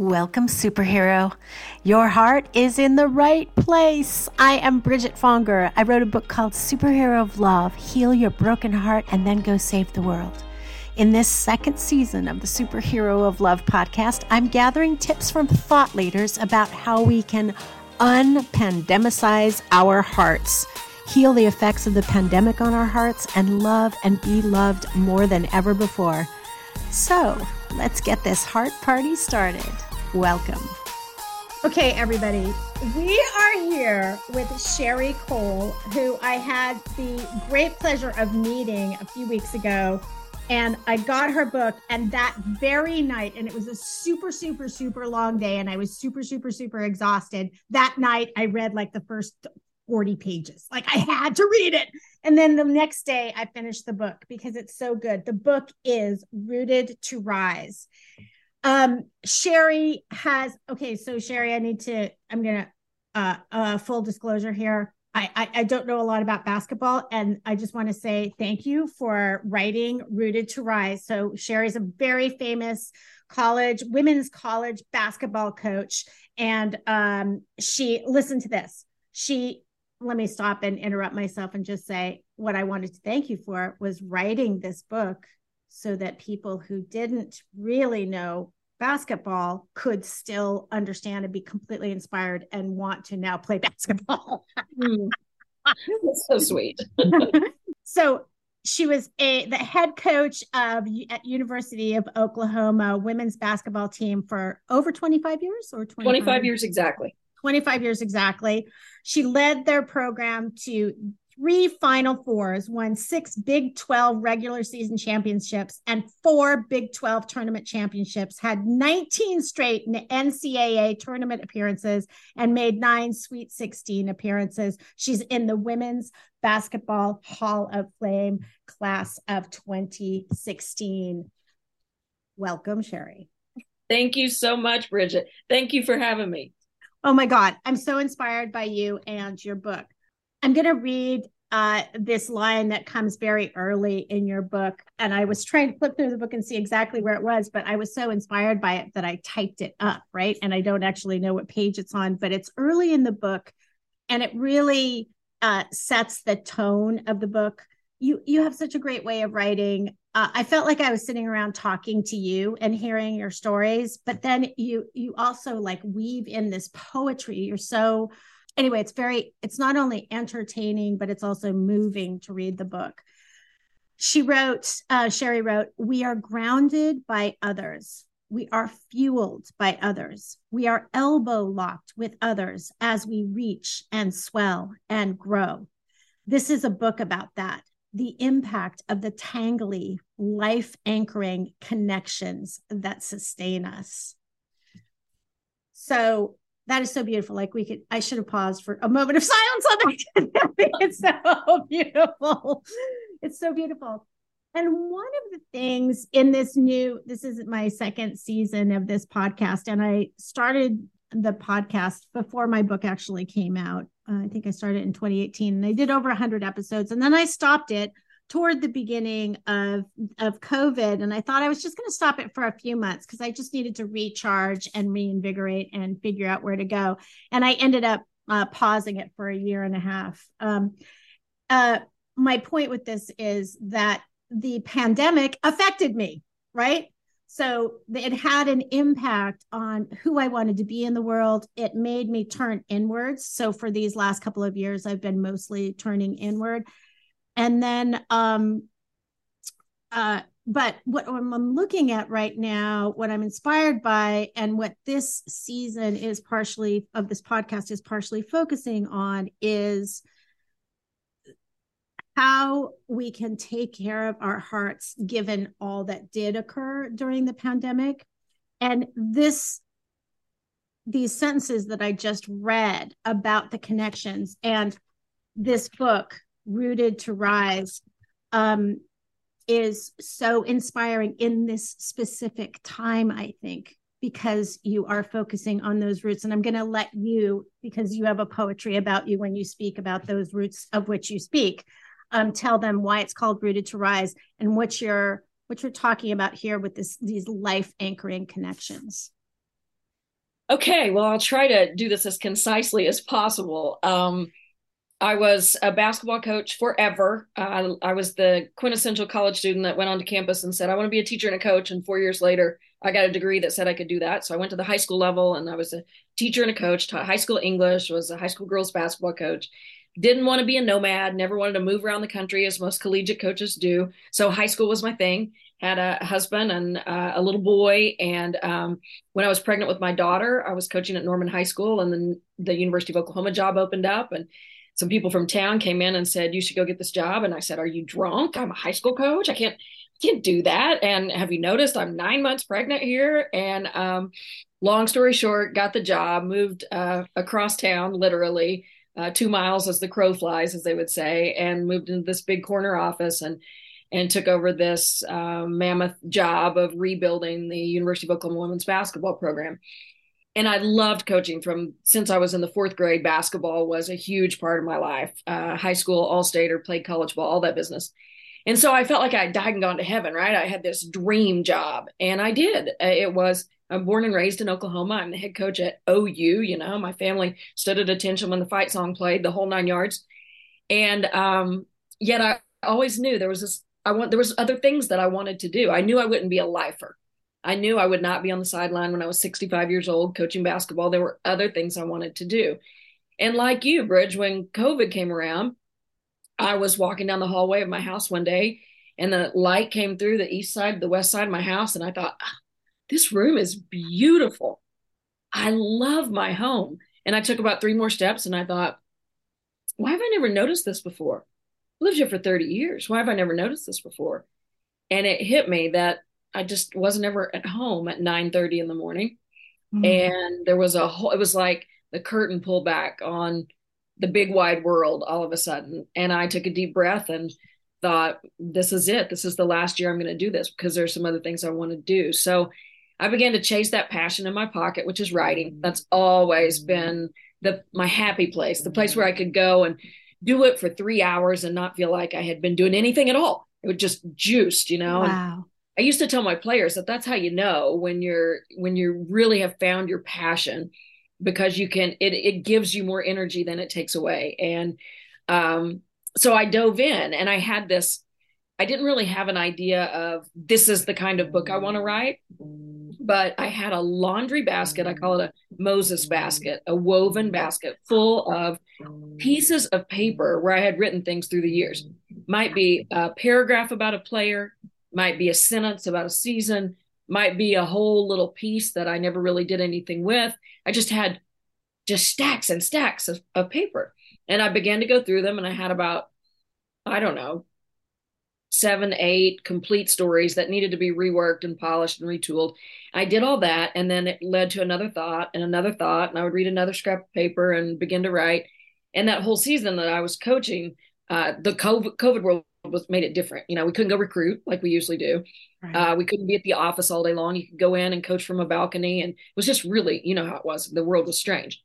Welcome, superhero. Your heart is in the right place. I am Bridget Fonger. I wrote a book called Superhero of Love Heal Your Broken Heart and Then Go Save the World. In this second season of the Superhero of Love podcast, I'm gathering tips from thought leaders about how we can unpandemicize our hearts, heal the effects of the pandemic on our hearts, and love and be loved more than ever before. So, let's get this heart party started. Welcome. Okay, everybody, we are here with Sherri Coale, who I had the great pleasure of meeting a few weeks ago. And I got her book, and that very night, and it was a super, super, super long day, and I was super, super, super exhausted. That night, I read like the first 40 pages. Like I had to read it. And then the next day, I finished the book because it's so good. The book is Rooted to Rise um sherri has okay so sherri i need to i'm gonna uh uh full disclosure here. I, I, I don't know a lot about basketball and i just want to say thank you for writing rooted to rise. So sherri's a very famous college women's college basketball coach and um she listen to this. She let me stop and interrupt myself and just say what i wanted to thank you for was writing this book so that people who didn't really know basketball could still understand and be completely inspired and want to now play basketball. mm. That's so sweet. so she was a the head coach of at University of Oklahoma women's basketball team for over 25 years or 25 years exactly. 25 years exactly. She led their program to three Final Fours, won six Big 12 regular season championships, and four Big 12 tournament championships, had 19 straight NCAA tournament appearances, and made nine Sweet 16 appearances. She's in the Women's Basketball Hall of Fame class of 2016. Welcome, Sherri. Thank you so much, Bridget. Thank you for having me. Oh my God. I'm so inspired by you and your book. I'm going to read uh, this line that comes very early in your book. And I was trying to flip through the book and see exactly where it was, but I was so inspired by it that I typed it up, right? And I don't actually know what page it's on, but it's early in the book and it really uh, sets the tone of the book. You you have such a great way of writing. Uh, I felt like I was sitting around talking to you and hearing your stories, but then you you also like weave in this poetry. You're so anyway, it's very, it's not only entertaining, but it's also moving to read the book. She wrote, uh, Sherri wrote, We are grounded by others. We are fueled by others. We are elbow locked with others as we reach and swell and grow. This is a book about that the impact of the tangly, life anchoring connections that sustain us. So that is so beautiful. Like we could, I should have paused for a moment of silence on that. it's so beautiful. It's so beautiful. And one of the things in this new, this is my second season of this podcast, and I started the podcast before my book actually came out. Uh, I think I started in 2018 and I did over 100 episodes, and then I stopped it toward the beginning of of COVID, and I thought I was just going to stop it for a few months because I just needed to recharge and reinvigorate and figure out where to go. And I ended up uh, pausing it for a year and a half. Um, uh, my point with this is that the pandemic affected me, right? So it had an impact on who I wanted to be in the world. It made me turn inwards. So for these last couple of years, I've been mostly turning inward and then um uh but what I'm looking at right now, what I'm inspired by, and what this season is partially of this podcast is partially focusing on is how we can take care of our hearts given all that did occur during the pandemic. And this, these sentences that I just read about the connections and this book rooted to rise um, is so inspiring in this specific time i think because you are focusing on those roots and i'm going to let you because you have a poetry about you when you speak about those roots of which you speak um, tell them why it's called rooted to rise and what you're what you're talking about here with this these life anchoring connections Okay, well, I'll try to do this as concisely as possible. Um, I was a basketball coach forever. Uh, I was the quintessential college student that went onto campus and said, I want to be a teacher and a coach. And four years later, I got a degree that said I could do that. So I went to the high school level and I was a teacher and a coach, taught high school English, was a high school girls basketball coach. Didn't want to be a nomad, never wanted to move around the country as most collegiate coaches do. So high school was my thing. Had a husband and uh, a little boy. And um, when I was pregnant with my daughter, I was coaching at Norman High School and then the University of Oklahoma job opened up. And some people from town came in and said, "You should go get this job." And I said, "Are you drunk? I'm a high school coach. I can't can't do that." And have you noticed I'm nine months pregnant here? And um, long story short, got the job, moved uh, across town, literally uh, two miles as the crow flies, as they would say, and moved into this big corner office and and took over this uh, mammoth job of rebuilding the University of Oklahoma women's basketball program and I loved coaching from since I was in the fourth grade. Basketball was a huge part of my life. Uh, high school, all state, or played college ball, all that business. And so I felt like I died and gone to heaven, right? I had this dream job, and I did. Uh, it was I'm born and raised in Oklahoma. I'm the head coach at OU. You know, my family stood at attention when the fight song played, the whole nine yards. And um, yet I always knew there was this. I want there was other things that I wanted to do. I knew I wouldn't be a lifer. I knew I would not be on the sideline when I was 65 years old coaching basketball. There were other things I wanted to do. And like you, Bridge, when COVID came around, I was walking down the hallway of my house one day and the light came through the east side, the west side of my house. And I thought, ah, this room is beautiful. I love my home. And I took about three more steps and I thought, why have I never noticed this before? I lived here for 30 years. Why have I never noticed this before? And it hit me that I just wasn't ever at home at 9 30 in the morning. Mm-hmm. And there was a whole, it was like the curtain pulled back on the big wide world all of a sudden. And I took a deep breath and thought, this is it. This is the last year I'm going to do this because there's some other things I want to do. So I began to chase that passion in my pocket, which is writing. Mm. That's always mm. been the my happy place, the place mm. where I could go and do it for three hours and not feel like I had been doing anything at all. It would just juiced, you know. Wow. I used to tell my players that that's how you know when you're when you really have found your passion because you can it it gives you more energy than it takes away. And um so I dove in and I had this I didn't really have an idea of this is the kind of book I want to write but I had a laundry basket I call it a Moses basket a woven basket full of pieces of paper where I had written things through the years. Might be a paragraph about a player might be a sentence about a season, might be a whole little piece that I never really did anything with. I just had just stacks and stacks of, of paper. And I began to go through them, and I had about, I don't know, seven, eight complete stories that needed to be reworked and polished and retooled. I did all that, and then it led to another thought and another thought, and I would read another scrap of paper and begin to write. And that whole season that I was coaching, uh, the COVID, COVID world was made it different. You know, we couldn't go recruit like we usually do. Right. Uh, we couldn't be at the office all day long. You could go in and coach from a balcony, and it was just really, you know, how it was. The world was strange,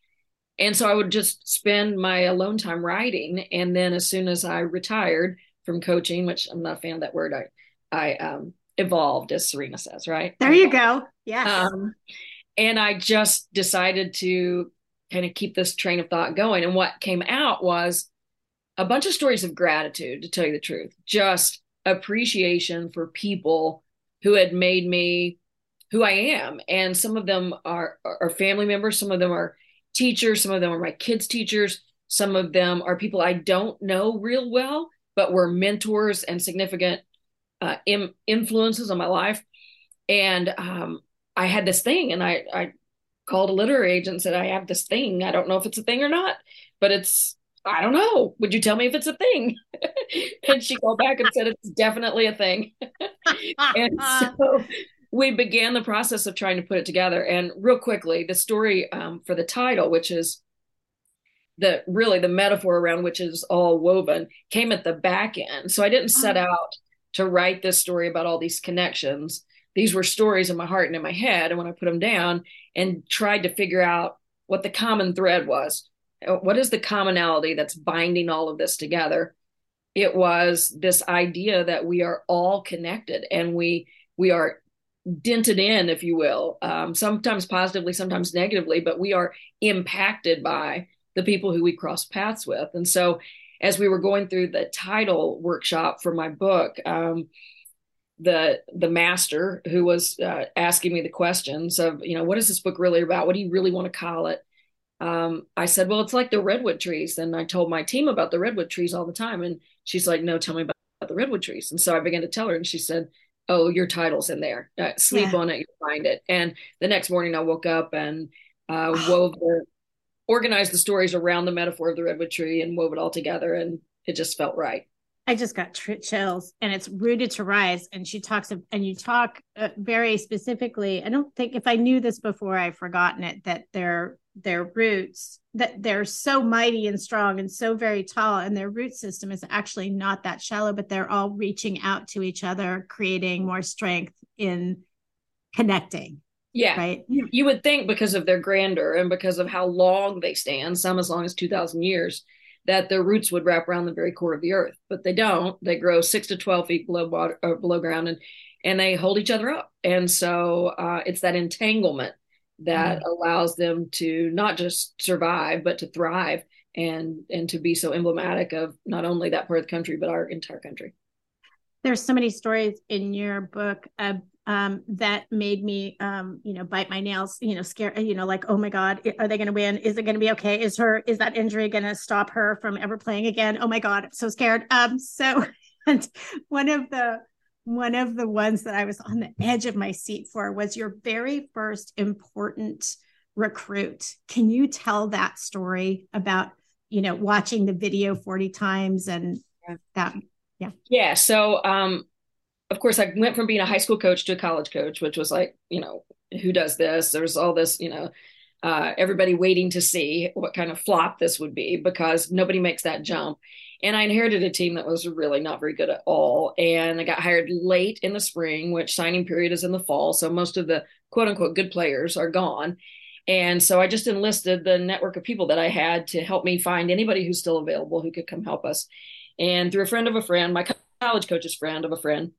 and so I would just spend my alone time writing. And then as soon as I retired from coaching, which I'm not a fan of that word, I I um, evolved, as Serena says, right? There you go. Yeah. Um, and I just decided to kind of keep this train of thought going. And what came out was a bunch of stories of gratitude, to tell you the truth, just appreciation for people who had made me who I am. And some of them are, are family members, some of them are teachers, some of them are my kids' teachers, some of them are people I don't know real well, but were mentors and significant uh, Im- influences on my life. And um, I had this thing, and I, I called a literary agent and said, I have this thing. I don't know if it's a thing or not, but it's I don't know. Would you tell me if it's a thing? and she called back and said it's definitely a thing. and so we began the process of trying to put it together. And real quickly, the story um, for the title, which is the really the metaphor around which is all woven, came at the back end. So I didn't set oh. out to write this story about all these connections. These were stories in my heart and in my head. And when I put them down and tried to figure out what the common thread was, what is the commonality that's binding all of this together it was this idea that we are all connected and we we are dented in, if you will, um, sometimes positively, sometimes negatively, but we are impacted by the people who we cross paths with. And so, as we were going through the title workshop for my book, um, the the master who was uh, asking me the questions of, you know, what is this book really about? What do you really want to call it? Um, I said, well, it's like the redwood trees. And I told my team about the redwood trees all the time, and she's like, no, tell me about, about the redwood trees. And so I began to tell her, and she said, oh, your title's in there. Uh, sleep yeah. on it, you'll find it. And the next morning I woke up and uh, wove the, organized the stories around the metaphor of the redwood tree and wove it all together. And it just felt right. I just got tr- chills and it's rooted to rise. And she talks, of, and you talk uh, very specifically. I don't think if I knew this before, I've forgotten it, that they're their roots that they're so mighty and strong and so very tall and their root system is actually not that shallow but they're all reaching out to each other creating more strength in connecting yeah right you, you would think because of their grandeur and because of how long they stand some as long as 2000 years that their roots would wrap around the very core of the earth but they don't. They grow six to 12 feet below water or below ground and and they hold each other up. And so uh, it's that entanglement that mm-hmm. allows them to not just survive but to thrive and and to be so emblematic of not only that part of the country but our entire country. There's so many stories in your book uh, um, that made me um, you know bite my nails you know scare you know like oh my god are they going to win is it going to be okay is her is that injury going to stop her from ever playing again oh my god i'm so scared um so and one of the one of the ones that I was on the edge of my seat for was your very first important recruit. Can you tell that story about, you know, watching the video 40 times and that? Yeah. Yeah. So, um, of course, I went from being a high school coach to a college coach, which was like, you know, who does this? There's all this, you know, uh, everybody waiting to see what kind of flop this would be because nobody makes that jump. And I inherited a team that was really not very good at all. And I got hired late in the spring, which signing period is in the fall. So most of the quote unquote good players are gone. And so I just enlisted the network of people that I had to help me find anybody who's still available who could come help us. And through a friend of a friend, my college coach's friend of a friend,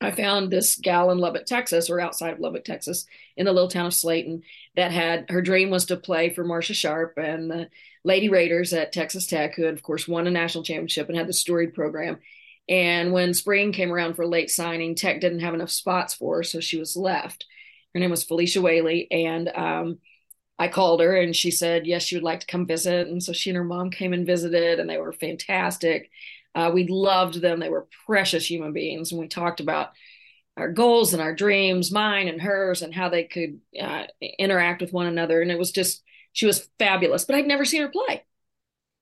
I found this gal in Lubbock, Texas, or outside of Lubbock, Texas, in the little town of Slaton, that had her dream was to play for Marsha Sharp and the Lady Raiders at Texas Tech, who had, of course, won a national championship and had the storied program. And when spring came around for late signing, Tech didn't have enough spots for her, so she was left. Her name was Phylesha Whaley, and um, I called her, and she said yes, she would like to come visit. And so she and her mom came and visited, and they were fantastic. Uh, we loved them; they were precious human beings, and we talked about our goals and our dreams, mine and hers, and how they could uh, interact with one another. And it was just she was fabulous, but I'd never seen her play.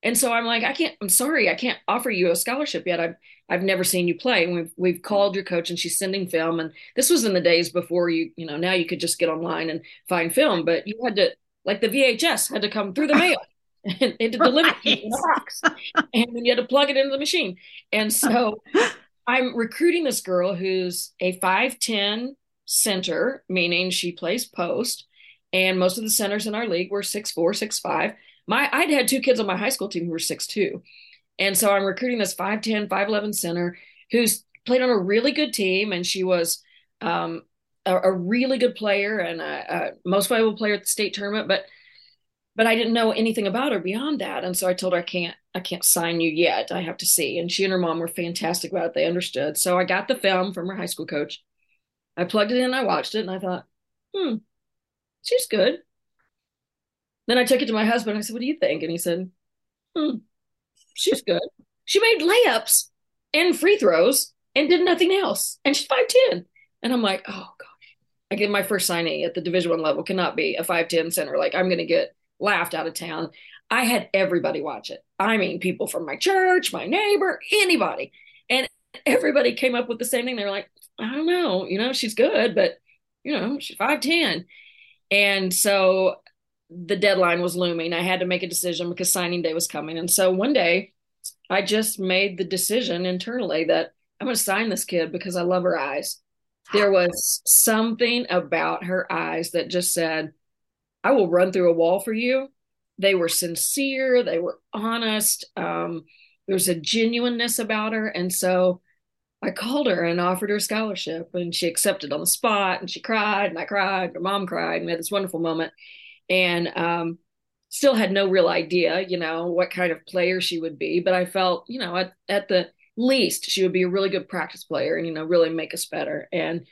And so I'm like, I can't, I'm sorry, I can't offer you a scholarship yet. I've, I've never seen you play. And we've, we've called your coach and she's sending film. And this was in the days before you, you know, now you could just get online and find film, but you had to, like the VHS had to come through the mail and, and to deliver right. in a box. and then you had to plug it into the machine. And so I'm recruiting this girl who's a 5'10 center, meaning she plays post and most of the centers in our league were six four, six five. My I'd had two kids on my high school team who were six two, and so I'm recruiting this 5'10, 5'11 center who's played on a really good team, and she was um, a, a, really good player and a, a most valuable player at the state tournament, but but I didn't know anything about her beyond that, and so I told her I can't I can't sign you yet. I have to see. And she and her mom were fantastic about it. They understood. So I got the film from her high school coach. I plugged it in, I watched it, and I thought, hmm, she's good. Then I took it to my husband. I said, What do you think? And he said, Hmm, she's good. She made layups and free throws and did nothing else. And she's 5'10. And I'm like, Oh gosh. I get my first signee at the division one level cannot be a 5'10 center. Like I'm gonna get laughed out of town. I had everybody watch it. I mean, people from my church, my neighbor, anybody. And everybody came up with the same thing. They're like, I don't know, you know, she's good, but you know, she's 5'10. And so the deadline was looming. I had to make a decision because signing day was coming. And so one day I just made the decision internally that I'm going to sign this kid because I love her eyes. There was something about her eyes that just said, I will run through a wall for you. They were sincere, they were honest. Um, there's a genuineness about her. And so I called her and offered her a scholarship, and she accepted on the spot. And she cried, and I cried, her mom cried, and we had this wonderful moment. And um, still had no real idea, you know, what kind of player she would be. But I felt, you know, at, at the least, she would be a really good practice player and, you know, really make us better. And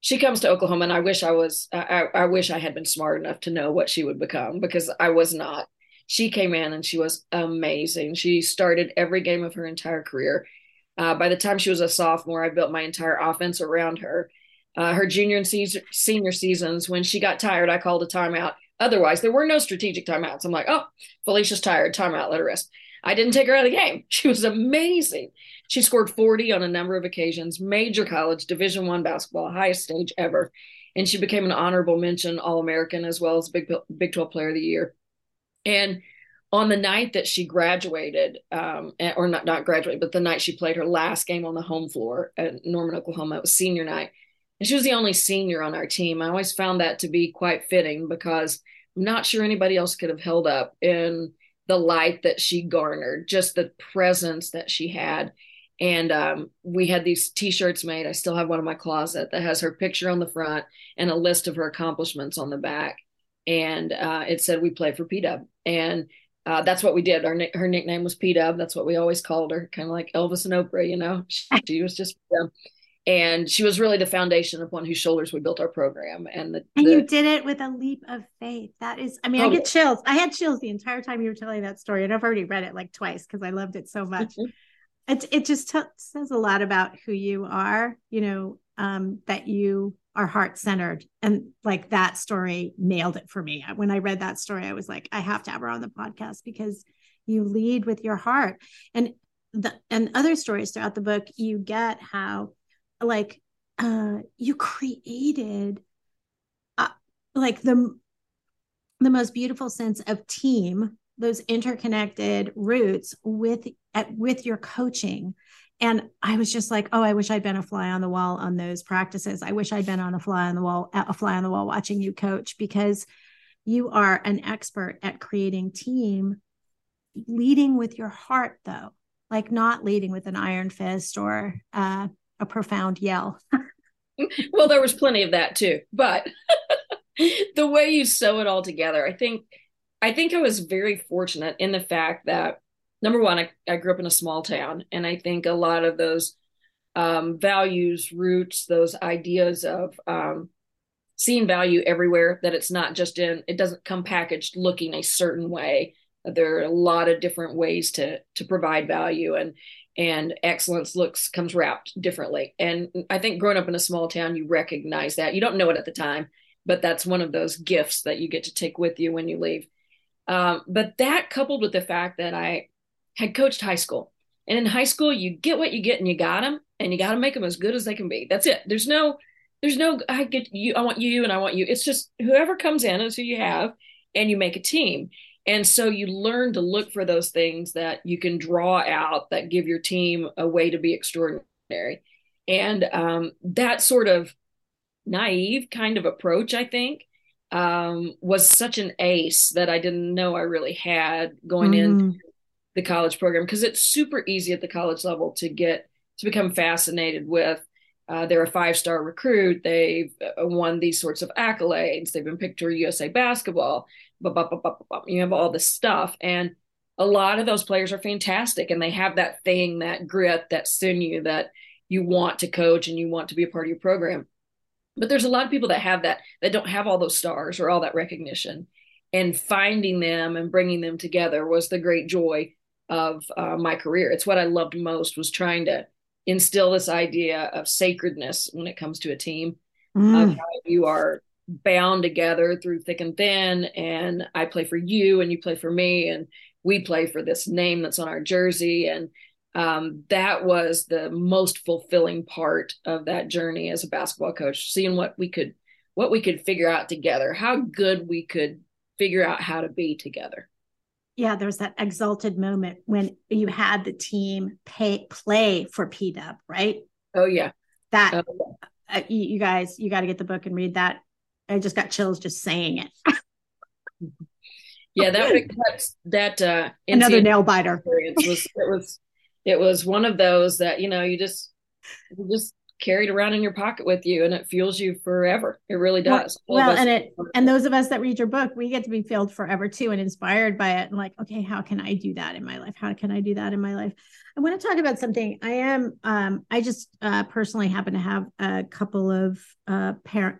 she comes to Oklahoma, and I wish I was, I, I wish I had been smart enough to know what she would become because I was not. She came in and she was amazing. She started every game of her entire career. Uh, by the time she was a sophomore, I built my entire offense around her. Uh, her junior and senior seasons, when she got tired, I called a timeout Otherwise, there were no strategic timeouts. I'm like, oh, Phylesha's tired. Timeout. Let her rest. I didn't take her out of the game. She was amazing. She scored 40 on a number of occasions, major college, Division One basketball, highest stage ever, and she became an honorable mention All American as well as Big Big 12 Player of the Year. And on the night that she graduated, um, or not not graduated, but the night she played her last game on the home floor at Norman, Oklahoma, it was senior night. And she was the only senior on our team. I always found that to be quite fitting because I'm not sure anybody else could have held up in the light that she garnered, just the presence that she had. And um, we had these T-shirts made. I still have one in my closet that has her picture on the front and a list of her accomplishments on the back. And uh, it said we play for P Dub, and uh, that's what we did. Our her nickname was P Dub. That's what we always called her, kind of like Elvis and Oprah. You know, she, she was just. And she was really the foundation upon whose shoulders we built our program. And the, and the, you did it with a leap of faith. That is i mean oh, i get chills. I had chills the entire time you were telling that story and i've already read it like twice because i loved it so much. Mm-hmm. it, it just t- says a lot about who you are you know um, that you are heart centered and like that story nailed it for me. When i read that story i was like i have to have her on the podcast because you lead with your heart. And the and other stories throughout the book you get how like uh you created uh, like the the most beautiful sense of team those interconnected roots with at with your coaching. And i was just like oh i wish i'd been a fly on the wall on those practices. I wish i'd been on a fly on the wall a fly on the wall watching you coach because you are an expert at creating team leading with your heart though. Like not leading with an iron fist or uh, a profound yell. well, there was plenty of that too, but the way you sew it all together, I think, I think I was very fortunate in the fact that number one, I, I grew up in a small town, and I think a lot of those um, values, roots, those ideas of um, seeing value everywhere, that it's not just in, it doesn't come packaged looking a certain way. There are a lot of different ways to to provide value, and and excellence looks comes wrapped differently. And i think growing up in a small town you recognize that. You don't know it at the time but that's one of those gifts that you get to take with you when you leave. Um, but that coupled with the fact that i had coached high school and in high school you get what you get and you got them and you got to make them as good as they can be. That's it. There's no there's no i get you i want you and i want you. It's just whoever comes in is who you have and you make a team and so you learn to look for those things that you can draw out that give your team a way to be extraordinary. And um, that sort of naive kind of approach, I think, um, was such an ace that I didn't know I really had going mm. into the college program because it's super easy at the college level to get to become fascinated with. Uh, they're a five star recruit. They've uh, won these sorts of accolades. They've been picked to USA basketball you have all this stuff and a lot of those players are fantastic and they have that thing that grit that sinew that you want to coach and you want to be a part of your program. But there's a lot of people that have that that don't have all those stars or all that recognition. And finding them and bringing them together was the great joy of uh, my career. It's what i loved most was trying to instill this idea of sacredness when it comes to a team mm. you are bound together through thick and thin and i play for you and you play for me and we play for this name that's on our jersey. And um, that was the most fulfilling part of that journey as a basketball coach seeing what we could what we could figure out together how good we could figure out how to be together. Yeah there's that exalted moment when you had the team pay play for pdub right? Oh yeah. That oh, yeah. Uh, you, you guys you got to get the book and read that I just got chills just saying it. yeah, that that uh, another nail biter was it was it was one of those that you know you just you just carried around in your pocket with you and it fuels you forever. It really does. Well, well and it and those of us that read your book, we get to be filled forever too and inspired by it and like, okay, how can I do that in my life? How can I do that in my life? I want to talk about something. I am um I just uh personally happen to have a couple of uh parent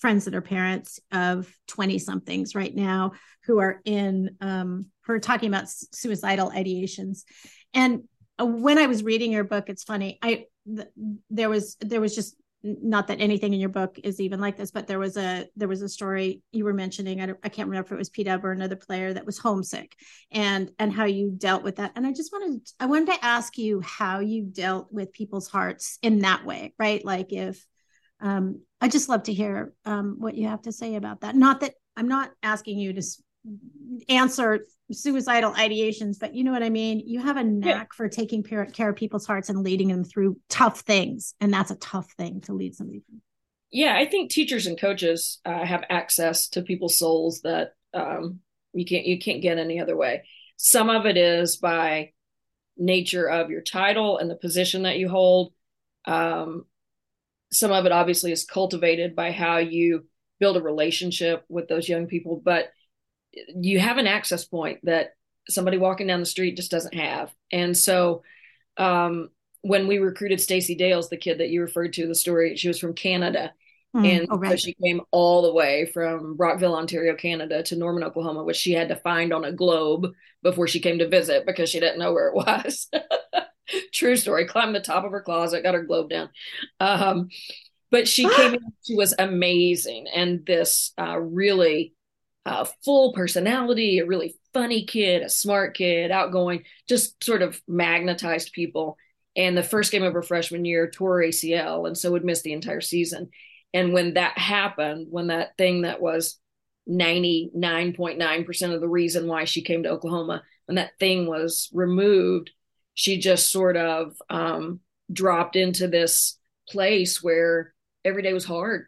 friends that are parents of 20 somethings right now who are in um who are talking about suicidal ideations. And uh, when I was reading your book, it's funny. I th- there was there was just not that anything in your book is even like this, but there was a there was a story you were mentioning. I, I can't remember if it was P Dub or another player that was homesick, and and how you dealt with that. And I just wanted I wanted to ask you how you dealt with people's hearts in that way, right? Like if um, I just love to hear um, what you have to say about that. Not that I'm not asking you to answer suicidal ideations, but you know what I mean? You have a knack yeah. for taking care of people's hearts and leading them through tough things. And that's a tough thing to lead somebody through. Yeah, I think teachers and coaches uh, have access to people's souls that um, you can't you can't get any other way. Some of it is by nature of your title and the position that you hold. Um, some of it obviously is cultivated by how you build a relationship with those young people, but you have an access point that somebody walking down the street just doesn't have. And so um, when we recruited Stacey Dales, the kid that you referred to the story, she was from Canada. Mm, and oh, right. so she came all the way from Brockville, Ontario, Canada to Norman, Oklahoma, which she had to find on a globe before she came to visit because she didn't know where it was. True story. Climbed the top of her closet, got her globe down. Um, but she came in, she was amazing. And this uh, really a full personality, a really funny kid, a smart kid, outgoing, just sort of magnetized people. And the first game of her freshman year tore ACL and so would miss the entire season. And when that happened, when that thing that was 99.9% of the reason why she came to Oklahoma, when that thing was removed, she just sort of um, dropped into this place where every day was hard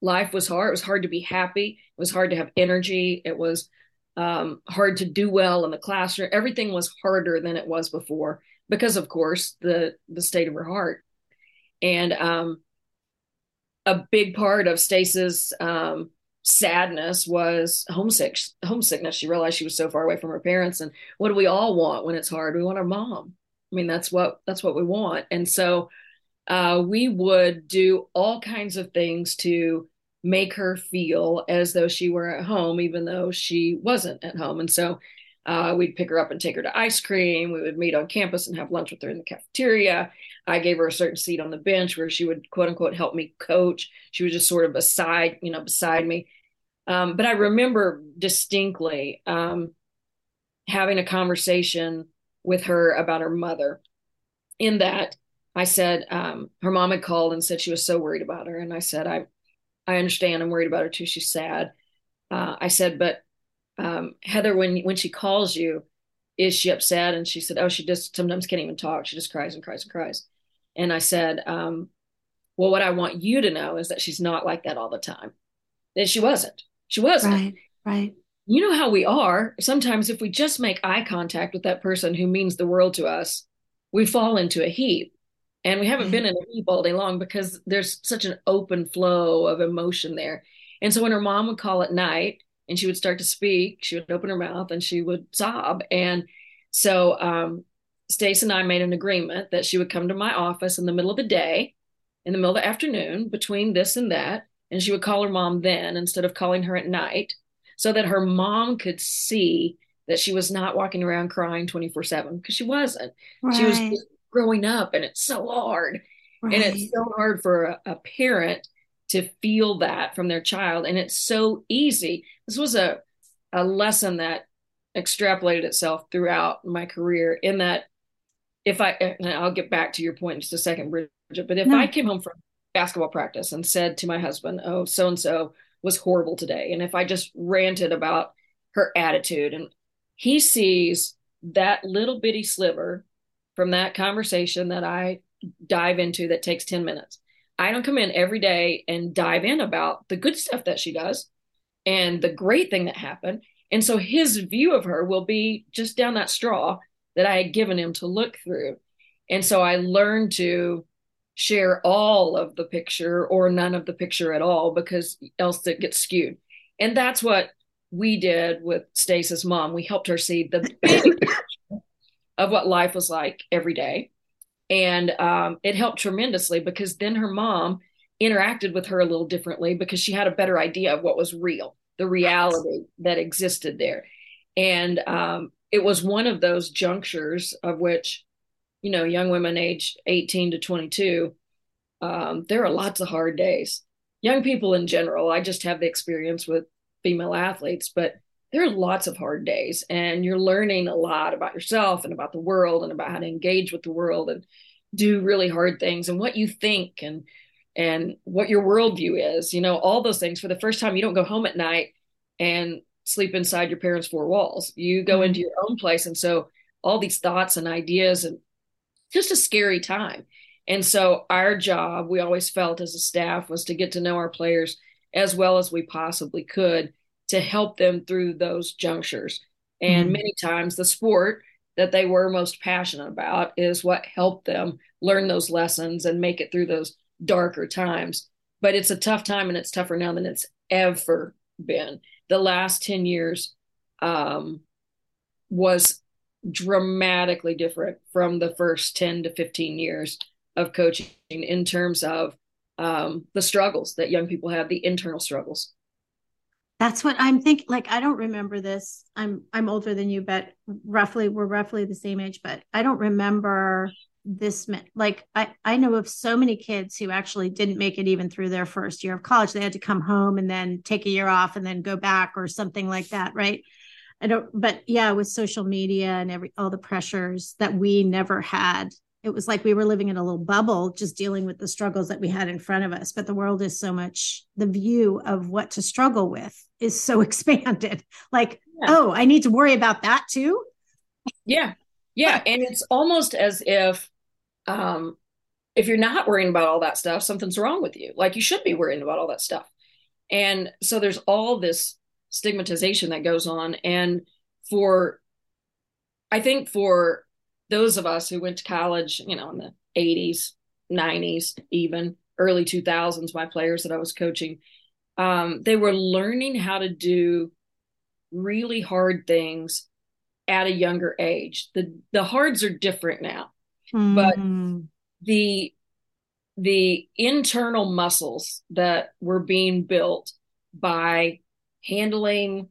life was hard. It was hard to be happy. It was hard to have energy. It was um, hard to do well in the classroom. Everything was harder than it was before because, of course, the the state of her heart. And um, a big part of Stace's um, sadness was homesick homesickness. She realized she was so far away from her parents, and what do we all want when it's hard? We want our mom. I mean, that's what that's what we want. And so uh, we would do all kinds of things to make her feel as though she were at home, even though she wasn't at home. And so uh, we'd pick her up and take her to ice cream. We would meet on campus and have lunch with her in the cafeteria. I gave her a certain seat on the bench where she would quote unquote help me coach. She was just sort of beside, you know, beside me. Um, but I remember distinctly um, having a conversation with her about her mother, in that I said, um, her mom had called and said she was so worried about her. And I said, I, I understand. I'm worried about her too. She's sad. Uh, I said, but um, Heather, when when she calls you, is she upset? And she said, oh, she just sometimes can't even talk. She just cries and cries and cries. And I said, um, well, what I want you to know is that she's not like that all the time. That she wasn't. She wasn't. Right. Right. You know how we are. Sometimes if we just make eye contact with that person who means the world to us, we fall into a heap and we haven't been in a heap all day long because there's such an open flow of emotion there. And so when her mom would call at night and she would start to speak, she would open her mouth and she would sob. And so um, Stace and I made an agreement that she would come to my office in the middle of the day, in the middle of the afternoon, between this and that, and she would call her mom then instead of calling her at night, so that her mom could see that she was not walking around crying 24 7 because she wasn't. Right. She was growing up and it's so hard right. and it's so hard for a, a, parent to feel that from their child and it's so easy this was a a lesson that extrapolated itself throughout my career in that if i and i'll get back to your point in just a second bridget but if no. i came home from basketball practice and said to my husband oh so and so was horrible today and if i just ranted about her attitude and he sees that little bitty sliver from that conversation that I dive into that takes 10 minutes. I don't come in every day and dive in about the good stuff that she does and the great thing that happened. And so his view of her will be just down that straw that I had given him to look through. And so I learned to share all of the picture or none of the picture at all because else it gets skewed. And that's what we did with Stace's mom. We helped her see the big picture of what life was like every day. And um, it helped tremendously because then her mom interacted with her a little differently because she had a better idea of what was real, the reality that existed there. And um, it was one of those junctures of which you know, young women aged 18 to 22, um, there are lots of hard days. Young people in general, I just have the experience with female athletes, but there are lots of hard days, and you're learning a lot about yourself and about the world and about how to engage with the world and do really hard things and what you think and and what your worldview is. You know, all those things. For the first time, you don't go home at night and sleep inside your parents' four walls. You go mm-hmm. into your own place, and so all these thoughts and ideas and just a scary time. And so our job, we always felt as a staff, was to get to know our players as well as we possibly could to help them through those junctures. And mm-hmm. many times the sport that they were most passionate about is what helped them learn those lessons and make it through those darker times. But it's a tough time and it's tougher now than it's ever been. The last 10 years um, was dramatically different from the first 10 to 15 years of coaching in terms of um, the struggles that young people have, the internal struggles. That's what I'm thinking. Like, I don't remember this. I'm I'm older than you, but roughly we're roughly the same age. But I don't remember this. Like, I I know of so many kids who actually didn't make it even through their first year of college. They had to come home and then take a year off and then go back or something like that, right? I don't, but yeah, with social media and every all the pressures that we never had, it was like we were living in a little bubble, just dealing with the struggles that we had in front of us. But the world is so much, the view of what to struggle with is so expanded. Like, yeah. oh, I need to worry about that too. Yeah. Yeah. And it's almost as if, um, if you're not worrying about all that stuff, something's wrong with you. Like you should be worrying about all that stuff. And so there's all this stigmatization that goes on and for i think for those of us who went to college you know in the 80s 90s even early 2000s my players that i was coaching um, they were learning how to do really hard things at a younger age the the hards are different now mm. but hmm. the the internal muscles that were being built by handling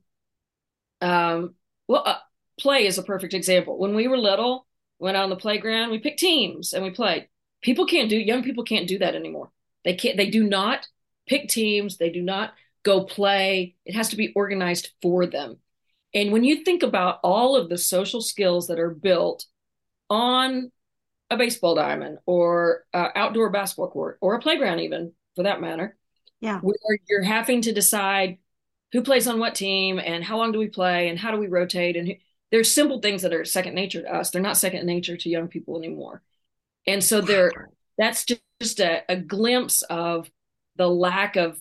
um well uh, play is a perfect example. When we were little went out on the playground we picked teams and we played. People can't do young people can't do that anymore. They can't they do not pick teams. They do not go play. It has to be organized for them. And when you think about all of the social skills that are built on a baseball diamond or uh, outdoor basketball court or a playground even for that matter yeah. where you're having to decide who plays on what team and how long do we play and how do we rotate and who, there's simple things that are second nature to us. They're not second nature to young people anymore. And so they're that's just, just a, a glimpse of the lack of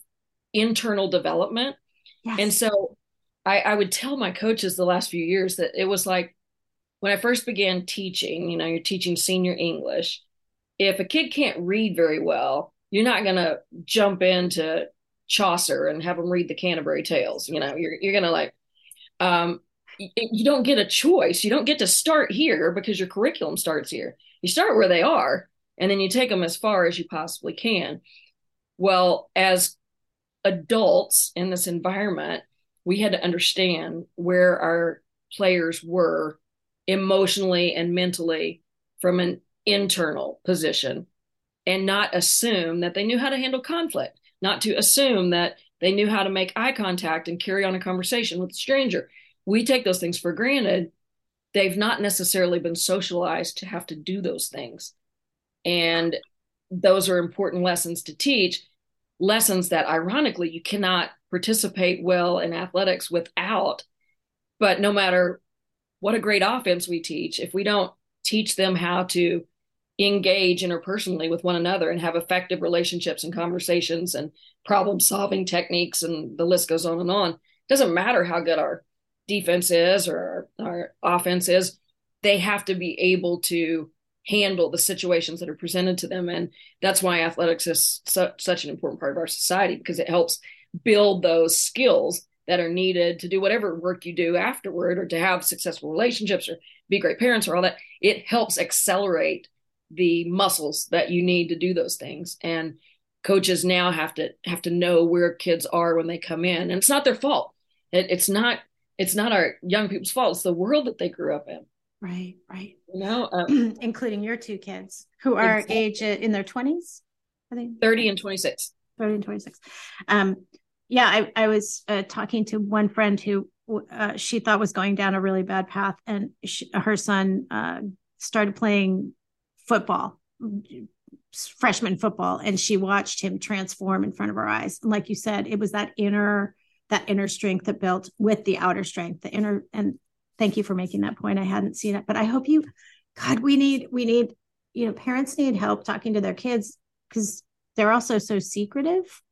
internal development. Yes. and so I, I would tell my coaches the last few years that it was like when i first began teaching you know you're teaching senior english if a kid can't read very well you're not going to jump into Chaucer and have them read the Canterbury Tales. You know, you're you're gonna like, um, you, you don't get a choice. You don't get to start here because your curriculum starts here. You start where they are, and then you take them as far as you possibly can. Well, as adults in this environment, we had to understand where our players were emotionally and mentally from an internal position and not assume that they knew how to handle conflict not to assume that they knew how to make eye contact and carry on a conversation with a stranger. We take those things for granted. They've not necessarily been socialized to have to do those things. And those are important lessons to teach, lessons that ironically you cannot participate well in athletics without. But no matter what a great offense we teach, if we don't teach them how to engage interpersonally with one another and have effective relationships and conversations and problem solving techniques and the list goes on and on. It doesn't matter how good our defense is or our, our offense is they have to be able to handle the situations that are presented to them. And that's why athletics is su- such an important part of our society because it helps build those skills that are needed to do whatever work you do afterward or to have successful relationships or be great parents or all that. It helps accelerate the muscles that you need to do those things and coaches now have to have to know where kids are when they come in and it's not their fault it, it's not it's not our young people's fault it's the world that they grew up in Right, right. You know, um, including your two kids who are exactly. age uh, in their 20s, I think 30 and 26. 30 and 26. Um, yeah, I, I was uh, talking to one friend who uh, she thought was going down a really bad path, and she, her son uh, started playing football, freshman football, and she watched him transform in front of her eyes. And like you said, it was that inner that inner strength that built with the outer strength, the inner and thank you for making that point. I hadn't seen it, but I hope you, God, we need, we need, you know, parents need help talking to their kids because they're also so secretive.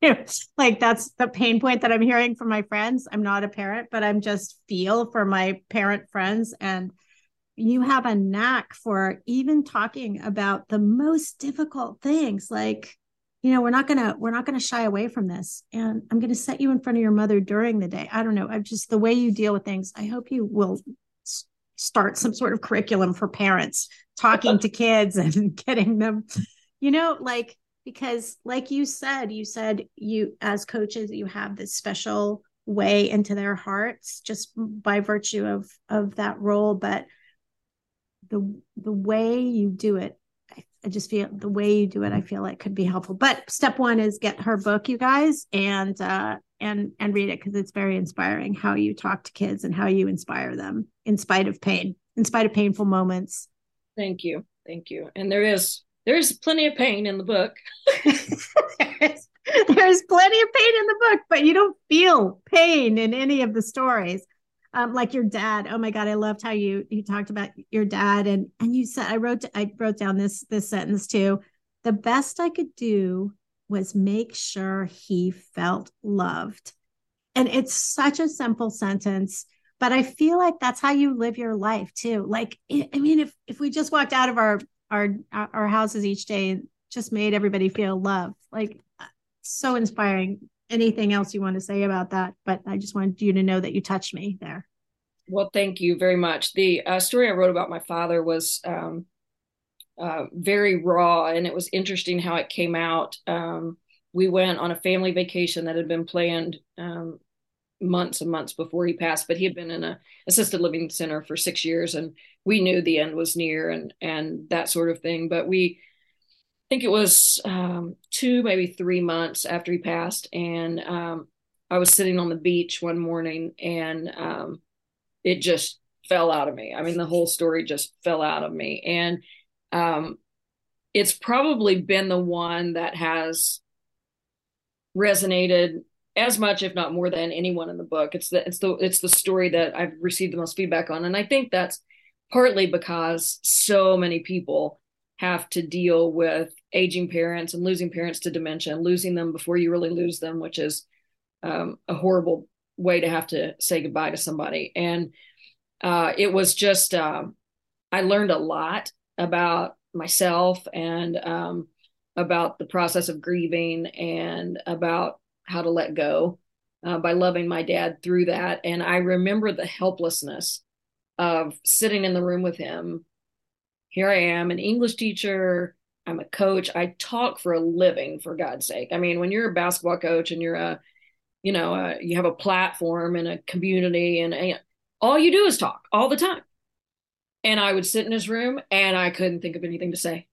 Like that's the pain point that I'm hearing from my friends. I'm not a parent, but I'm just feel for my parent friends. And you have a knack for even talking about the most difficult things. Like you know we're not gonna we're not gonna shy away from this. And i'm gonna set you in front of your mother during the day. I don't know. I'm just the way you deal with things i hope you will start some sort of curriculum for parents talking to kids and getting them you know like because like you said you said you as coaches you have this special way into their hearts just by virtue of of that role. But the the way you do it I just feel the way you do it, I feel like could be helpful. But step one is get her book, you guys, and uh, and and read it because it's very inspiring how you talk to kids and how you inspire them in spite of pain, in spite of painful moments. Thank you, thank you. And there is there is plenty of pain in the book. there's, there's plenty of pain in the book, but you don't feel pain in any of the stories um, like your dad. Oh my God, I loved how you you talked about your dad and and you said I wrote I wrote down this this sentence too. The best I could do was make sure he felt loved. And it's such a simple sentence, but I feel like that's how you live your life too. Like I mean if if we just walked out of our our our houses each day and just made everybody feel loved, like so inspiring anything else you want to say about that, but I just wanted you to know that you touched me there. Well, thank you very much. The uh, story I wrote about my father was um, uh, very raw, and it was interesting how it came out. Um, we went on a family vacation that had been planned um, months and months before he passed, but he had been in a assisted living center for six years, and we knew the end was near, and and that sort of thing. But we think it was um, two, maybe three months after he passed, and um, I was sitting on the beach one morning, and um, it just fell out of me. I mean, the whole story just fell out of me, and um, it's probably been the one that has resonated as much, if not more, than anyone in the book. It's the it's the it's the story that I've received the most feedback on, and I think that's partly because so many people have to deal with aging parents and losing parents to dementia and losing them before you really lose them, which is um, a horrible way to have to say goodbye to somebody. And uh, it was just, um, I learned a lot about myself and um, about the process of grieving and about how to let go uh, by loving my dad through that. And I remember the helplessness of sitting in the room with him. Here I am, an English teacher I'm a coach. I talk for a living, for God's sake. I mean, when you're a basketball coach and you're a, you know, a, you have a platform and a community, and a, all you do is talk all the time. And I would sit in his room, and I couldn't think of anything to say.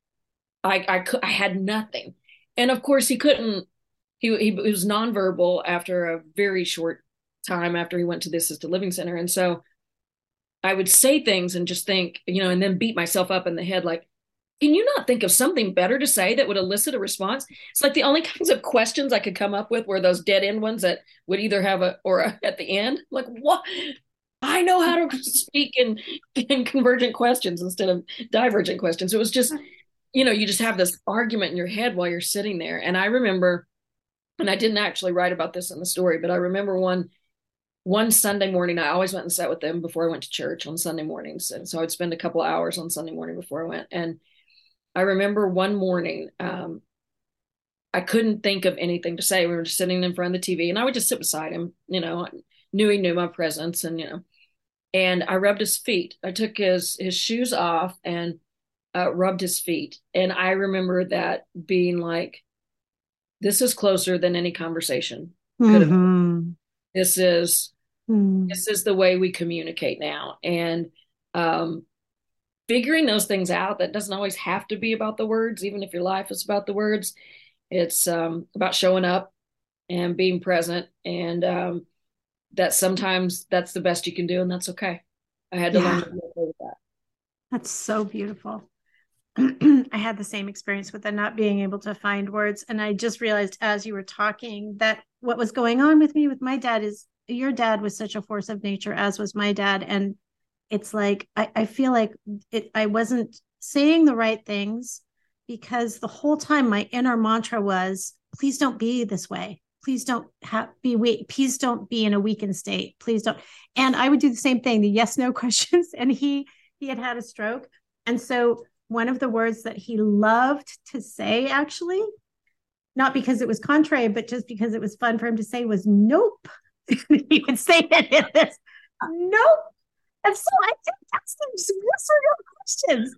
I I could I had nothing, and of course he couldn't. He he was nonverbal after a very short time after he went to the assisted living center, and so I would say things and just think, you know, and then beat myself up in the head like can you not think of something better to say that would elicit a response? It's like the only kinds of questions I could come up with were those dead end ones that would either have a or a, at the end. Like what? I know how to speak in in convergent questions instead of divergent questions. It was just, you know, you just have this argument in your head while you're sitting there. And I remember, and I didn't actually write about this in the story, but I remember one one Sunday morning, I always went and sat with them before I went to church on Sunday mornings. And so I'd spend a couple hours on Sunday morning before I went. And I remember one morning, um, I couldn't think of anything to say. We were just sitting in front of the TV and I would just sit beside him, you know, I knew he knew my presence and, you know, and I rubbed his feet. I took his, his shoes off and uh, rubbed his feet. And I remember that being like, this is closer than any conversation could have. Mm-hmm. This is, mm. this is the way we communicate now. And, um, figuring those things out that doesn't always have to be about the words even if your life is about the words it's um, about showing up and being present and um, that sometimes that's the best you can do and that's okay i had to yeah. learn to with that that's so beautiful i had the same experience with the not being able to find words and i just realized as you were talking that what was going on with me with my dad is your dad was such a force of nature as was my dad. And it's like I, I feel like it I wasn't saying the right things because the whole time my inner mantra was please don't be this way. Please don't have be weak please don't be in a weakened state. Please don't and i would do the same thing the yes no questions. And he he had had a stroke. And so one of the words that he loved to say actually not because it was contrary but just because it was fun for him to say was nope he would say it in this nope and so I did ask them some yes or no questions.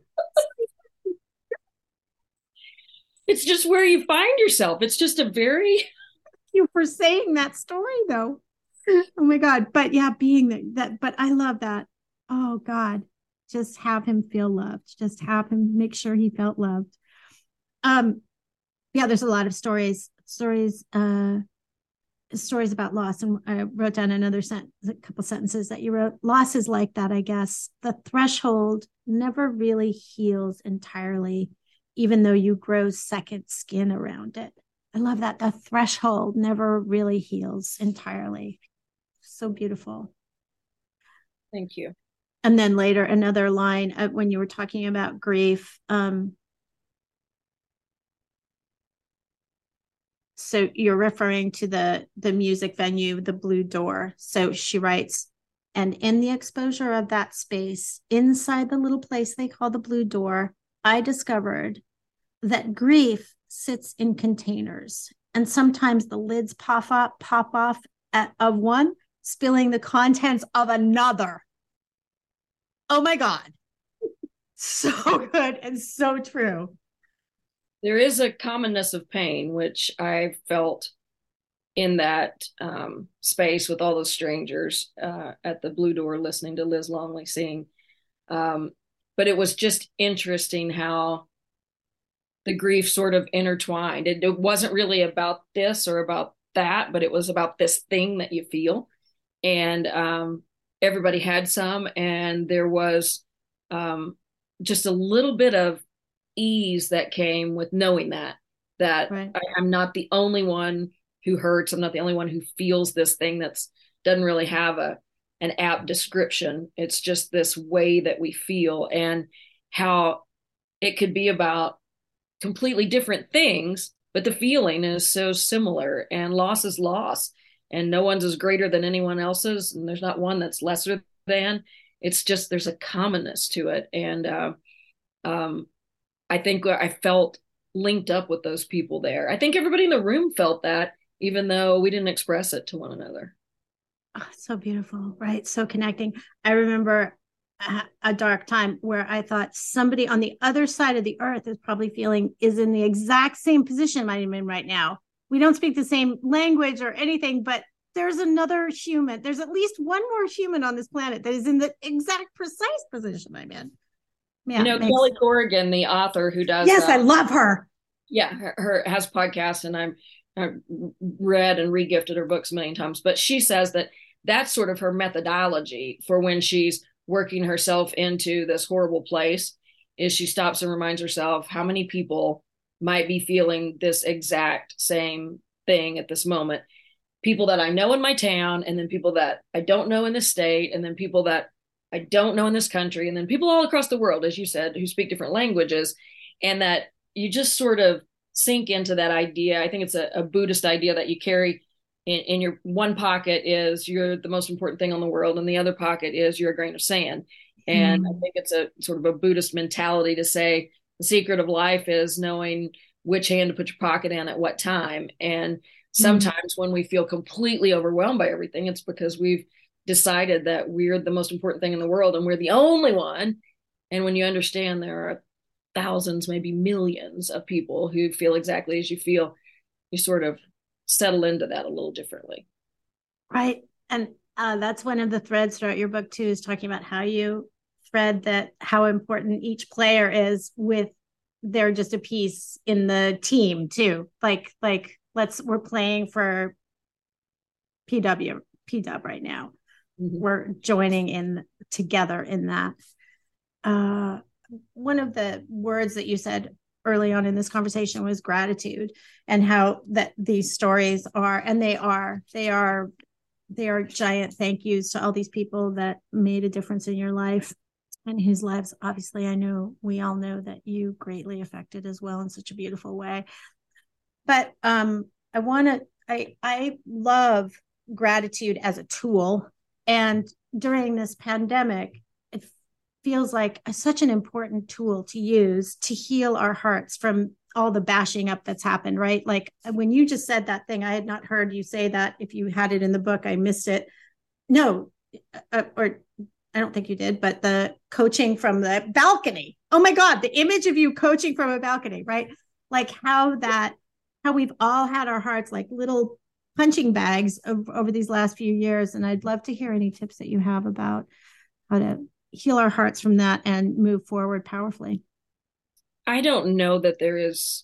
it's just where you find yourself. It's just a very. Thank you for saying that story, though. Oh my God. But yeah, being there, that, but I love that. Oh God, just have him feel loved. Just have him make sure he felt loved. Um, yeah, there's a lot of stories, stories, uh, stories about loss and i wrote down another sentence a couple sentences that you wrote. Loss is like that i guess. The threshold never really heals entirely even though you grow second skin around it. I love that. The threshold never really heals entirely. So beautiful. Thank you. And then later another line uh, when you were talking about grief um, so you're referring to the the music venue the blue door. So she writes and in the exposure of that space inside the little place they call the blue door i discovered that grief sits in containers and sometimes the lids pop up pop off at, of one spilling the contents of another. Oh my god. So good and so true there is a commonness of pain, which I felt in that um, space with all those strangers uh, at the Blue Door listening to Liz Longley sing. Um, but it was just interesting how the grief sort of intertwined. It, it, wasn't really about this or about that, but it was about this thing that you feel. And um, everybody had some, and there was um, just a little bit of ease that came with knowing that that right. I, I'm not the only one who hurts. I'm not the only one who feels this thing that's doesn't really have a an apt description. It's just this way that we feel and how it could be about completely different things, but the feeling is so similar and loss is loss and no one's is greater than anyone else's and there's not one that's lesser than it's just there's a commonness to it and uh, um, I think I felt linked up with those people there. I think everybody in the room felt that, even though we didn't express it to one another. Oh, so beautiful, right? So connecting. I remember a, a dark time where I thought somebody on the other side of the earth is probably feeling is in the exact same position I'm in right now. We don't speak the same language or anything, but there's another human. There's at least one more human on this planet that is in the exact precise position I'm in. Yeah, you know, Kelly sense. Corrigan, the author who does. Yes, uh, I love her. Yeah, her, her has podcasts, and I'm I've read and regifted her books a million times. But she says that that's sort of her methodology for when she's working herself into this horrible place. Is she stops and reminds herself how many people might be feeling this exact same thing at this moment. People that I know in my town, and then people that I don't know in the state, and then people that I don't know in this country, and then people all across the world, as you said, who speak different languages, and that you just sort of sink into that idea. I think it's a, a Buddhist idea that you carry in, in your one pocket is you're the most important thing on the world, and the other pocket is you're a grain of sand. And mm. I think it's a sort of a Buddhist mentality to say the secret of life is knowing which hand to put your pocket in at what time. And sometimes mm. when we feel completely overwhelmed by everything, it's because we've decided that we're the most important thing in the world and we're the only one. And when you understand there are thousands, maybe millions of people who feel exactly as you feel, you sort of settle into that a little differently. Right. And uh, that's one of the threads throughout your book, too, is talking about how you thread that how important each player is with they're just a piece in the team too like like let's we're playing for pw pw right now mm-hmm. we're joining in together in that uh one of the words that you said early on in this conversation was gratitude and how that these stories are and they are they are they are giant thank yous to all these people that made a difference in your life and whose lives obviously I know we all know that you greatly affected as well in such a beautiful way. But um I want to I I love gratitude as a tool and during this pandemic it feels like a, such an important tool to use to heal our hearts from all the bashing up that's happened right like when you just said that thing i had not heard you say that if you had it in the book i missed it no uh, or I don't think you did, but the coaching from the balcony. Oh my God, the image of you coaching from a balcony, right? Like how that, how we've all had our hearts like little punching bags of, over these last few years. And I'd love to hear any tips that you have about how to heal our hearts from that and move forward powerfully. I don't know that there is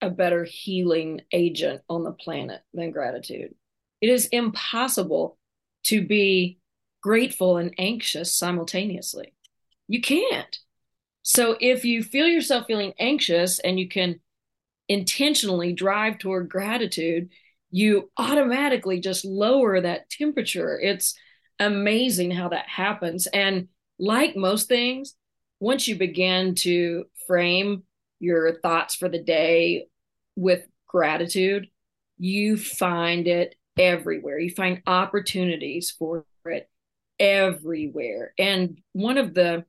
a better healing agent on the planet than gratitude. It is impossible to be grateful and anxious simultaneously. You can't. So if you feel yourself feeling anxious and you can intentionally drive toward gratitude, you automatically just lower that temperature. It's amazing how that happens. And like most things, once you begin to frame your thoughts for the day with gratitude, you find it everywhere. You find opportunities for it everywhere. And one of the,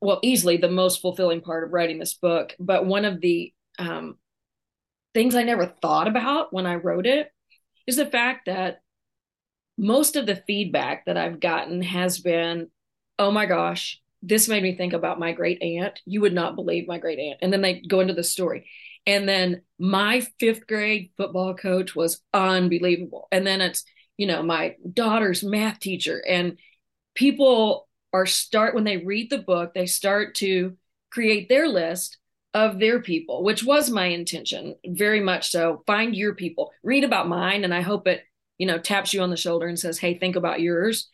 well, easily the most fulfilling part of writing this book, but one of the um, things I never thought about when I wrote it is the fact that most of the feedback that I've gotten has been, oh my gosh, this made me think about my great aunt. You would not believe my great aunt. And then they go into the story. And then my fifth grade football coach was unbelievable. And then it's, you know my daughter's math teacher and people are start when they read the book they start to create their list of their people which was my intention very much so find your people read about mine and i hope it you know taps you on the shoulder and says hey think about yours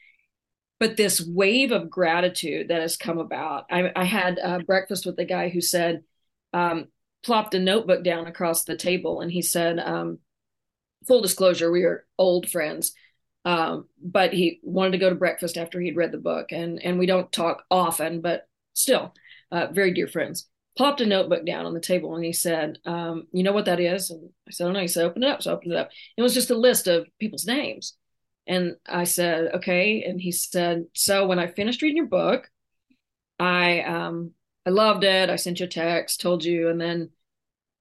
but this wave of gratitude that has come about i, I had uh, breakfast with the guy who said um, plopped a notebook down across the table and he said um, full disclosure, we are old friends. Um, but he wanted to go to breakfast after he'd read the book, and and we don't talk often, but still, uh, very dear friends. Popped a notebook down on the table, and he said, um, "You know what that is?" And I said, "Oh no." He said, "Open it up." So I opened it up. It was just a list of people's names, and I said, "Okay." And he said, "So when I finished reading your book, I um I loved it. I sent you a text, told you, and then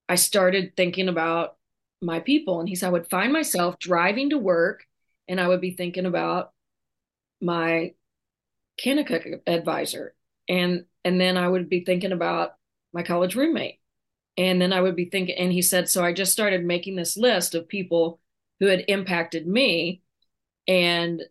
I started thinking about my people. And he said, I would find myself driving to work and I would be thinking about my Kanakuk advisor. And and then I would be thinking about my college roommate. And then I would be thinking, and he said, so I just started making this list of people who had impacted me. And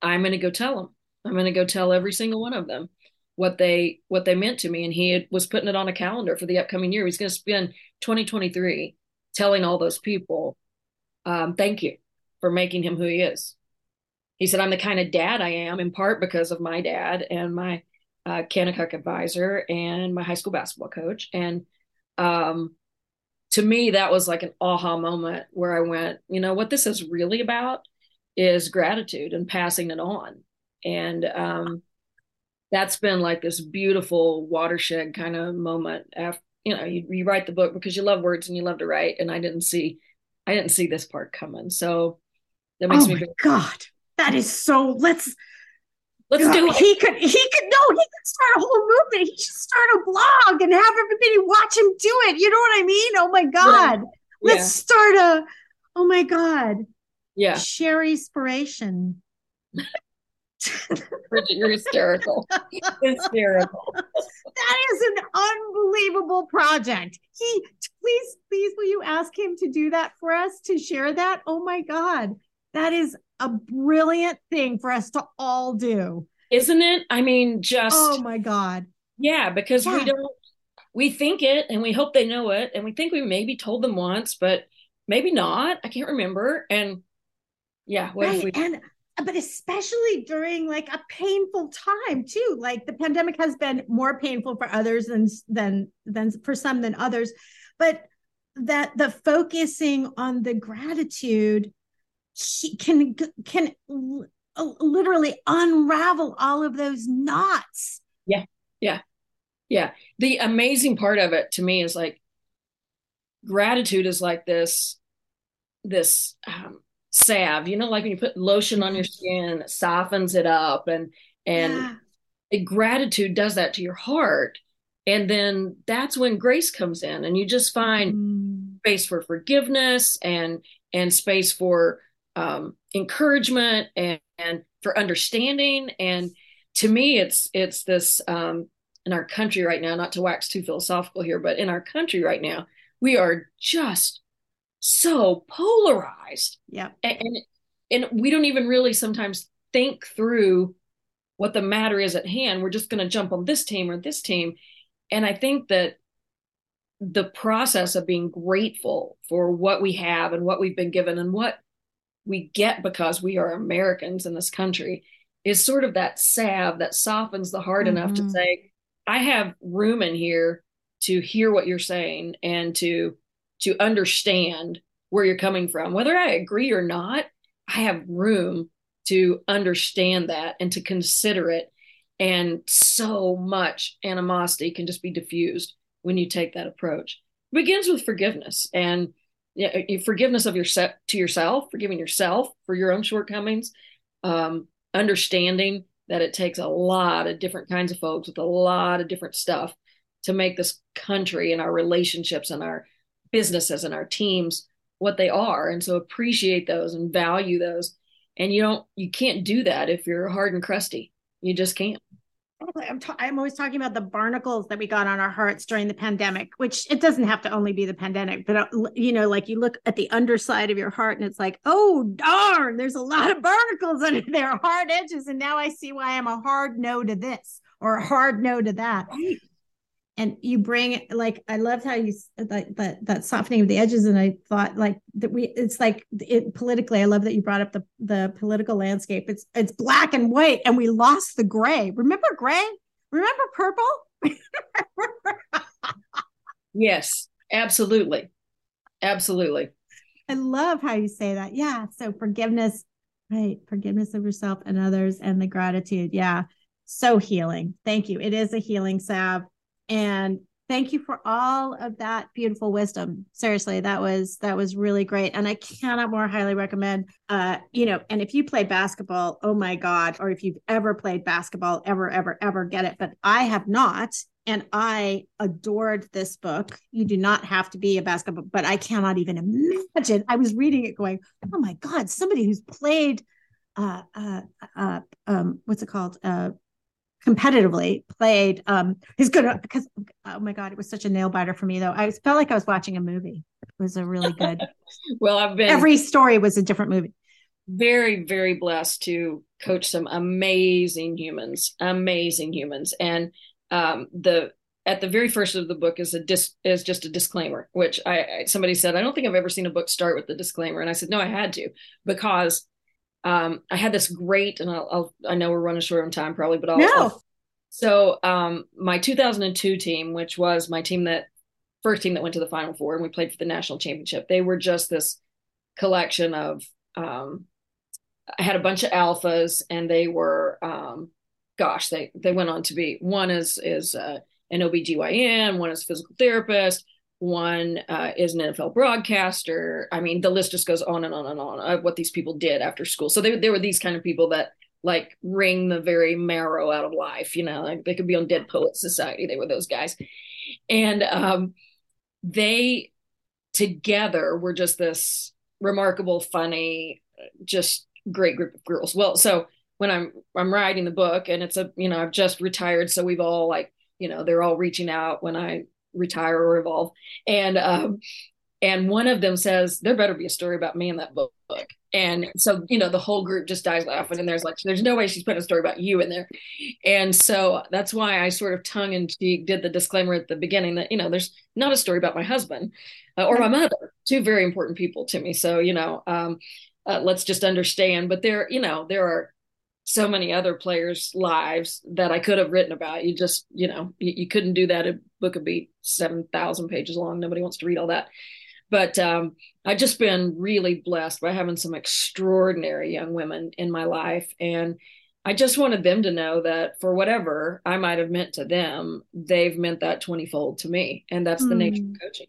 I'm going to go tell them. I'm going to go tell every single one of them what they what they meant to me and he had, was putting it on a calendar for the upcoming year he's going to spend 2023 telling all those people, um, thank you for making him who he is. He said, I'm the kind of dad I am in part because of my dad and my uh, Kanakuk advisor and my high school basketball coach. And um, to me, that was like an aha moment where I went, you know, what this is really about is gratitude and passing it on. And um, that's been like this beautiful watershed kind of moment after you know you, you write the book because you love words and you love to write and i didn't see I didn't see this part coming. So that makes oh me my god. That is so let's let's do it. He could he could no, he could start a whole movement. He should start a blog and have everybody watch him do it. You know what I mean? Oh my god. Let's yeah. start a oh my god. Yeah. Share inspiration. Bridget, you're hysterical. hysterical. That is an unbelievable project. He please, please will you ask him to do that for us to share that? Oh my God. That is a brilliant thing for us to all do. Isn't it? I mean, just oh my God. Yeah, because yeah. we don't we think it and we hope they know it and we think we maybe told them once, but maybe not. I can't remember. And yeah, what right. if we and but especially during like a painful time too like the pandemic has been more painful for others than than than for some than others but that the focusing on the gratitude can can literally unravel all of those knots yeah yeah yeah the amazing part of it to me is like gratitude is like this this um, salve you know like when you put lotion on your skin it softens it up and and yeah. gratitude does that to your heart and then that's when grace comes in and you just find mm. space for forgiveness and and space for um, encouragement and, and for understanding and to me it's it's this um, in our country right now not to wax too philosophical here but in our country right now we are just so polarized. Yeah. And, and we don't even really sometimes think through what the matter is at hand. We're just going to jump on this team or this team. And I think that the process of being grateful for what we have and what we've been given and what we get because we are Americans in this country is sort of that salve that softens the heart mm-hmm. enough to mm-hmm. say, I have room in here to hear what you're saying and to to understand where you're coming from. Whether I agree or not, I have room to understand that and to consider it. And so much animosity can just be diffused when you take that approach. It begins with forgiveness and forgiveness of yourself to yourself, forgiving yourself for your own shortcomings, um, understanding that it takes a lot of different kinds of folks with a lot of different stuff to make this country and our relationships and our businesses and our teams what they are and so appreciate those and value those. And you don't you can't do that if you're hard and crusty. You just can't I'm, ta- I'm always talking about the barnacles that we got on our hearts during the pandemic, which it doesn't have to only be the pandemic, but uh, you know, like you look at the underside of your heart and it's like, oh, darn, there's a lot of barnacles under there, hard edges. And now I see why I'm a hard no to this or a hard no to that. Right and you bring like I loved how you that that, that softening of the edges, and I thought like that we it's like it, politically. I love that you brought up the the political landscape. It's it's black and white, and we lost the gray. Remember gray? Remember purple? yes, absolutely, absolutely. I love how you say that. Yeah. So forgiveness, right? Forgiveness of yourself and others, and the gratitude. Yeah. So healing. Thank you. It is a healing salve and thank you for all of that beautiful wisdom. Seriously that was that was really great. And i cannot more highly recommend uh you know and if you play basketball oh my god or if you've ever played basketball ever ever ever get it. But i have not and i adored this book. You do not have to be a basketball but i cannot even imagine. I was reading it going oh my god somebody who's played uh uh, uh um what's it called? Uh competitively played um he's good because oh my god it was such a nail biter for me though. I felt like i was watching a movie. It was a really good well i've been every story was a different movie. Very very blessed to coach some amazing humans amazing humans. And um the at the very first of the book is a dis is just a disclaimer which I, I somebody said i don't think i've ever seen a book start with the disclaimer. And i said no i had to because um, I had this great, and I'll, I'll, i know we're running short on time probably, but I'll. No. I'll, so um, my 2002 team, which was my team that first team that went to the Final Four, and we played for the national championship. They were just this collection of. Um, I had a bunch of alphas, and they were, um, gosh, they they went on to be one is is uh, an OBGYN, one is physical therapist, one uh, is an NFL broadcaster. I mean, the list just goes on and on and on of what these people did after school. So they, they were these kind of people that like wring the very marrow out of life. You know, like they could be on Dead Poets Society. They were those guys, and um, they together were just this remarkable, funny, just great group of girls. Well, so when I'm I'm writing the book and it's a you know I've just retired, so we've all like you know they're all reaching out when I retire or evolve, and um, and one of them says there better be a story about me in that book. And so you know the whole group just dies laughing and there's like there's no way she's putting a story about you in there. And so that's why i sort of tongue in cheek did the disclaimer at the beginning that you know there's not a story about my husband uh, or my mother two very important people to me. So you know um, uh, let's just understand. But there you know there are so many other players lives that i could have written about you just you know you, you couldn't do that a book would be 7000 pages long nobody wants to read all that but um, I've just been really blessed by having some extraordinary young women in my life. And I just wanted them to know that for whatever I might have meant to them, they've meant that 20 fold to me. And that's the mm. nature of hmm. coaching.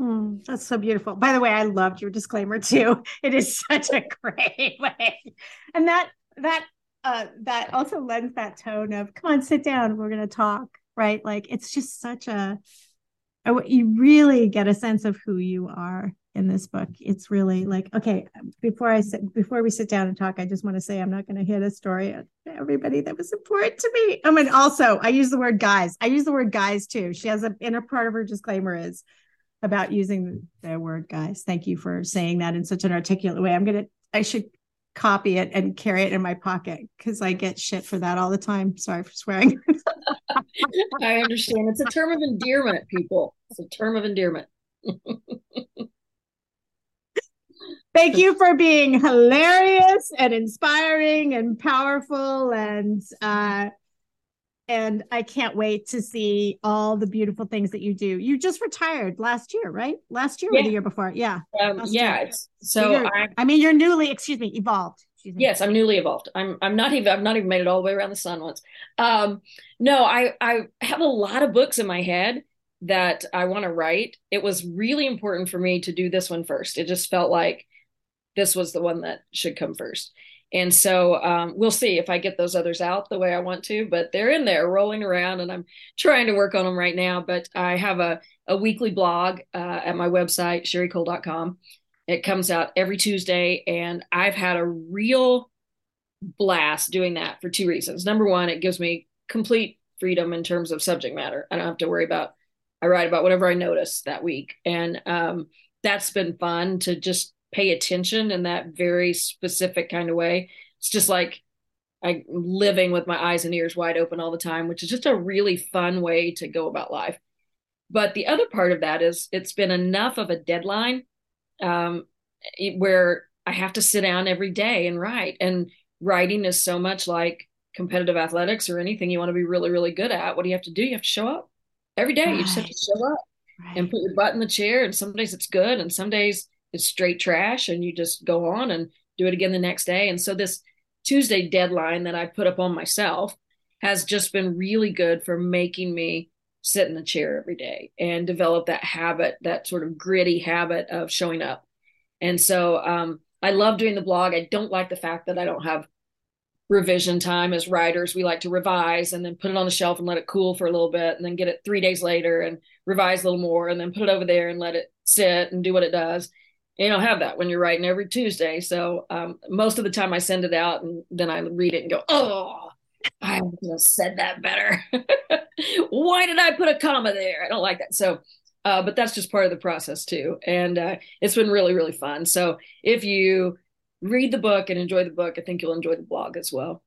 Mm, that's so beautiful. By the way, I loved your disclaimer too. It is such a great way. And that, that, uh, that also lends that tone of come on, sit down. We're going to talk. Right. Like it's just such a, you really get a sense of who you are in this book. It's really like, okay, before I sit, before we sit down and talk, I just want to say I'm not going to hit a story everybody that was important to me. I mean, also I use the word guys. I use the word guys too. She has a inner part of her disclaimer is about using the word guys. Thank you for saying that in such an articulate way. I'm gonna, I should copy it and carry it in my pocket because I get shit for that all the time. Sorry for swearing. I understand. It's a term of endearment, people. It's a term of endearment. Thank you for being hilarious and inspiring and powerful and uh and I can't wait to see all the beautiful things that you do. You just retired last year, right? Last year yeah. or the year before? Yeah. Um, yeah. So, so I, mean, you're newly, excuse me, evolved. Yes, I'm newly evolved. I'm I'm not even I've not even made it all the way around the sun once. Um, no, I I have a lot of books in my head that I want to write. It was really important for me to do this one first. It just felt like this was the one that should come first. And so um, we'll see if I get those others out the way I want to, but they're in there rolling around and I'm trying to work on them right now. But I have a, a weekly blog uh, at my website, sherricoale.com. It comes out every Tuesday, and I've had a real blast doing that for two reasons. Number one, it gives me complete freedom in terms of subject matter. I don't have to worry about, I write about whatever I notice that week. And um, that's been fun to just pay attention in that very specific kind of way. It's just like I'm living with my eyes and ears wide open all the time, which is just a really fun way to go about life. But the other part of that is it's been enough of a deadline um, where I have to sit down every day and write. And writing is so much like competitive athletics or anything you want to be really, really good at. What do you have to do? You have to show up every day. Right. You just have to show up right. and put your butt in the chair. And some days it's good, and some days it's straight trash, and you just go on and do it again the next day. And so this Tuesday deadline that I put up on myself has just been really good for making me sit in the chair every day and develop that habit, that sort of gritty habit of showing up. And so um, I love doing the blog. I don't like the fact that I don't have revision time as writers. We like to revise and then put it on the shelf and let it cool for a little bit and then get it three days later and revise a little more and then put it over there and let it sit and do what it does. You don't have that when you're writing every Tuesday. So um, most of the time I send it out and then I read it and go, oh, I said that better. Why did I put a comma there? I don't like that. So, uh, but that's just part of the process too. And uh, it's been really, really fun. So if you read the book and enjoy the book, I think you'll enjoy the blog as well.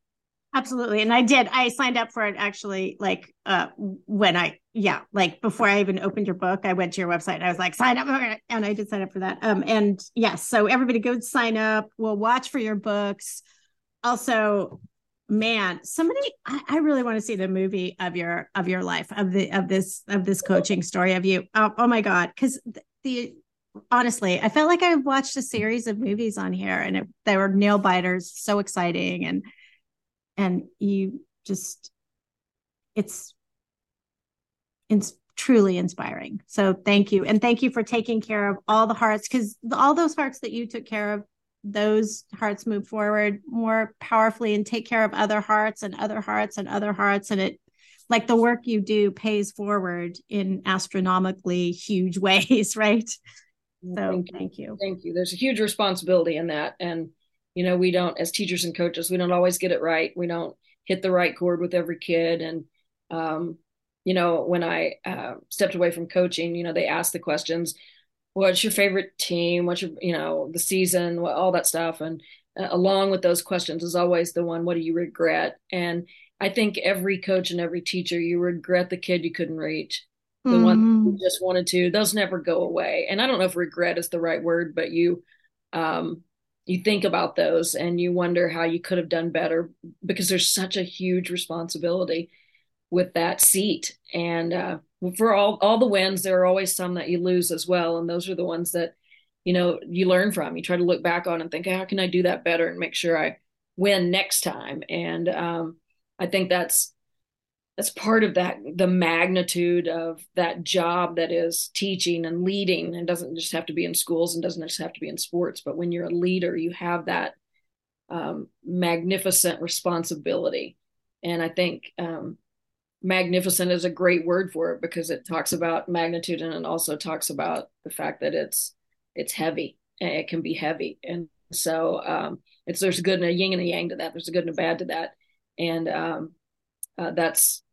Absolutely. And I did. I signed up for it actually like uh when I yeah, like before I even opened your book, I went to your website and I was like, sign up. And I did sign up for that. Um and yes, yeah, so everybody go sign up. We'll watch for your books. Also, man somebody I, I, really want to see the movie of your of your life of the of this of this coaching story of you oh, oh my god because the, the, honestly i felt like i watched a series of movies on here and it, they were nail biters so exciting and and you just it's it's truly inspiring. So thank you. And thank you for taking care of all the hearts because all those hearts that you took care of, those hearts move forward more powerfully and take care of other hearts and other hearts and other hearts. And it, like the work you do, pays forward in astronomically huge ways, right? So thank you. thank you. Thank you. There's a huge responsibility in that. And, you know, we don't, as teachers and coaches, we don't always get it right. We don't hit the right chord with every kid. And, um, you know, when I uh, stepped away from coaching, you know, they asked the questions, what's your favorite team? What's your, you know, the season, what, all that stuff. And uh, along with those questions is always the one, what do you regret? And I think every coach and every teacher, you regret the kid you couldn't reach, the mm-hmm. one you just wanted to, those never go away. And I don't know if regret is the right word, but you, um, you think about those and you wonder how you could have done better because there's such a huge responsibility with that seat. And uh, for all all the wins, there are always some that you lose as well, and those are the ones that you know you learn from. You try to look back on and think, how can I do that better and make sure I win next time? And um, I think that's that's part of that the magnitude of that job that is teaching and leading and doesn't just have to be in schools and doesn't just have to be in sports but when you're a leader you have that um, magnificent responsibility. And i think um, magnificent is a great word for it because it talks about magnitude and it also talks about the fact that it's it's heavy. It can be heavy. And so um, it's there's a good and a yin and a yang to that. There's a good and a bad to that. And um, uh, that's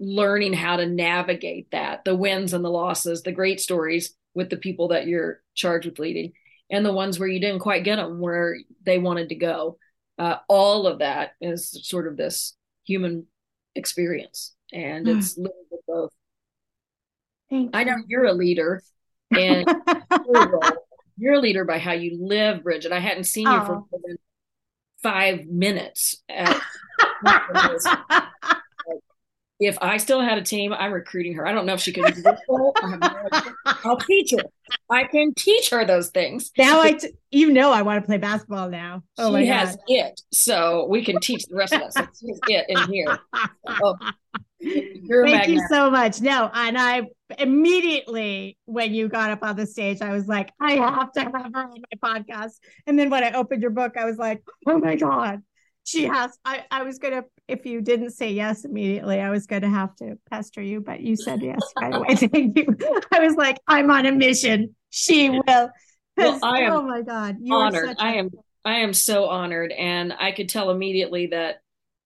learning how to navigate that the wins and the losses the great stories with the people that you're charged with leading and the ones where you didn't quite get them where they wanted to go uh, all of that is sort of this human experience and mm. it's living with both. I know you're a leader, and you're a leader by how you live, Bridget. I hadn't seen you for more than five minutes. At, if I still had a team, I'm recruiting her. I don't know if she can. I'll teach her. I can teach her those things. Now I, t- you know, I want to play basketball now. Oh she has God. it, so we can teach the rest of us. It's it in here. Oh, so, Thank you so much. No, and I immediately when you got up on the stage, I was like, I have to have her on my podcast. And then when I opened your book, I was like, oh my God, she has. I, I was gonna, if you didn't say yes immediately, I was gonna have to pester you, but you said yes right away. Thank you. I was like, I'm on a mission. She will. Well, I am oh my God. You honored. I am I am so honored. And I could tell immediately that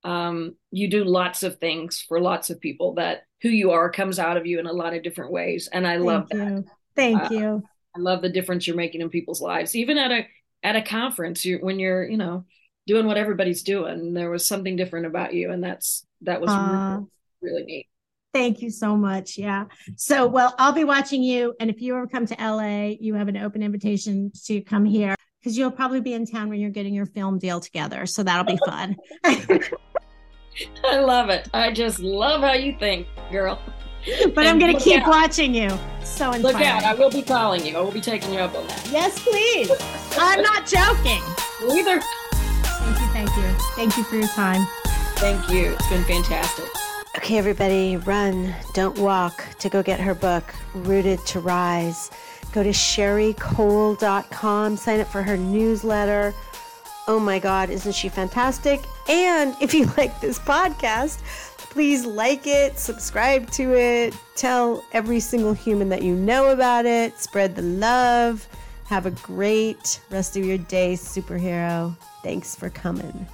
um, you do lots of things for lots of people that who you are comes out of you in a lot of different ways and i Thank love you. that Thank uh, you. I love the difference you're making in people's lives. Even at a at a conference, you when you're, you know, doing what everybody's doing, there was something different about you, and that's that was uh, really, really neat. Thank you so much. Yeah. So, well, I'll be watching you, and if you ever come to LA, you have an open invitation to come here because you'll probably be in town when you're getting your film deal together. So that'll be fun. I love it. I just love how you think, girl. But and I'm going to keep out. watching you. So inspiring. Look out. I will be calling you. I will be taking you up on that. Yes, please. I'm not joking. Either. Thank you. Thank you for your time. Thank you. It's been fantastic. Okay, everybody, run, don't walk to go get her book, Rooted to Rise. Go to sherricoale.com, sign up for her newsletter. Oh my God, isn't she fantastic? And if you like this podcast, please like it, subscribe to it, tell every single human that you know about it, spread the love. Have a great rest of your day, superhero. Thanks for coming.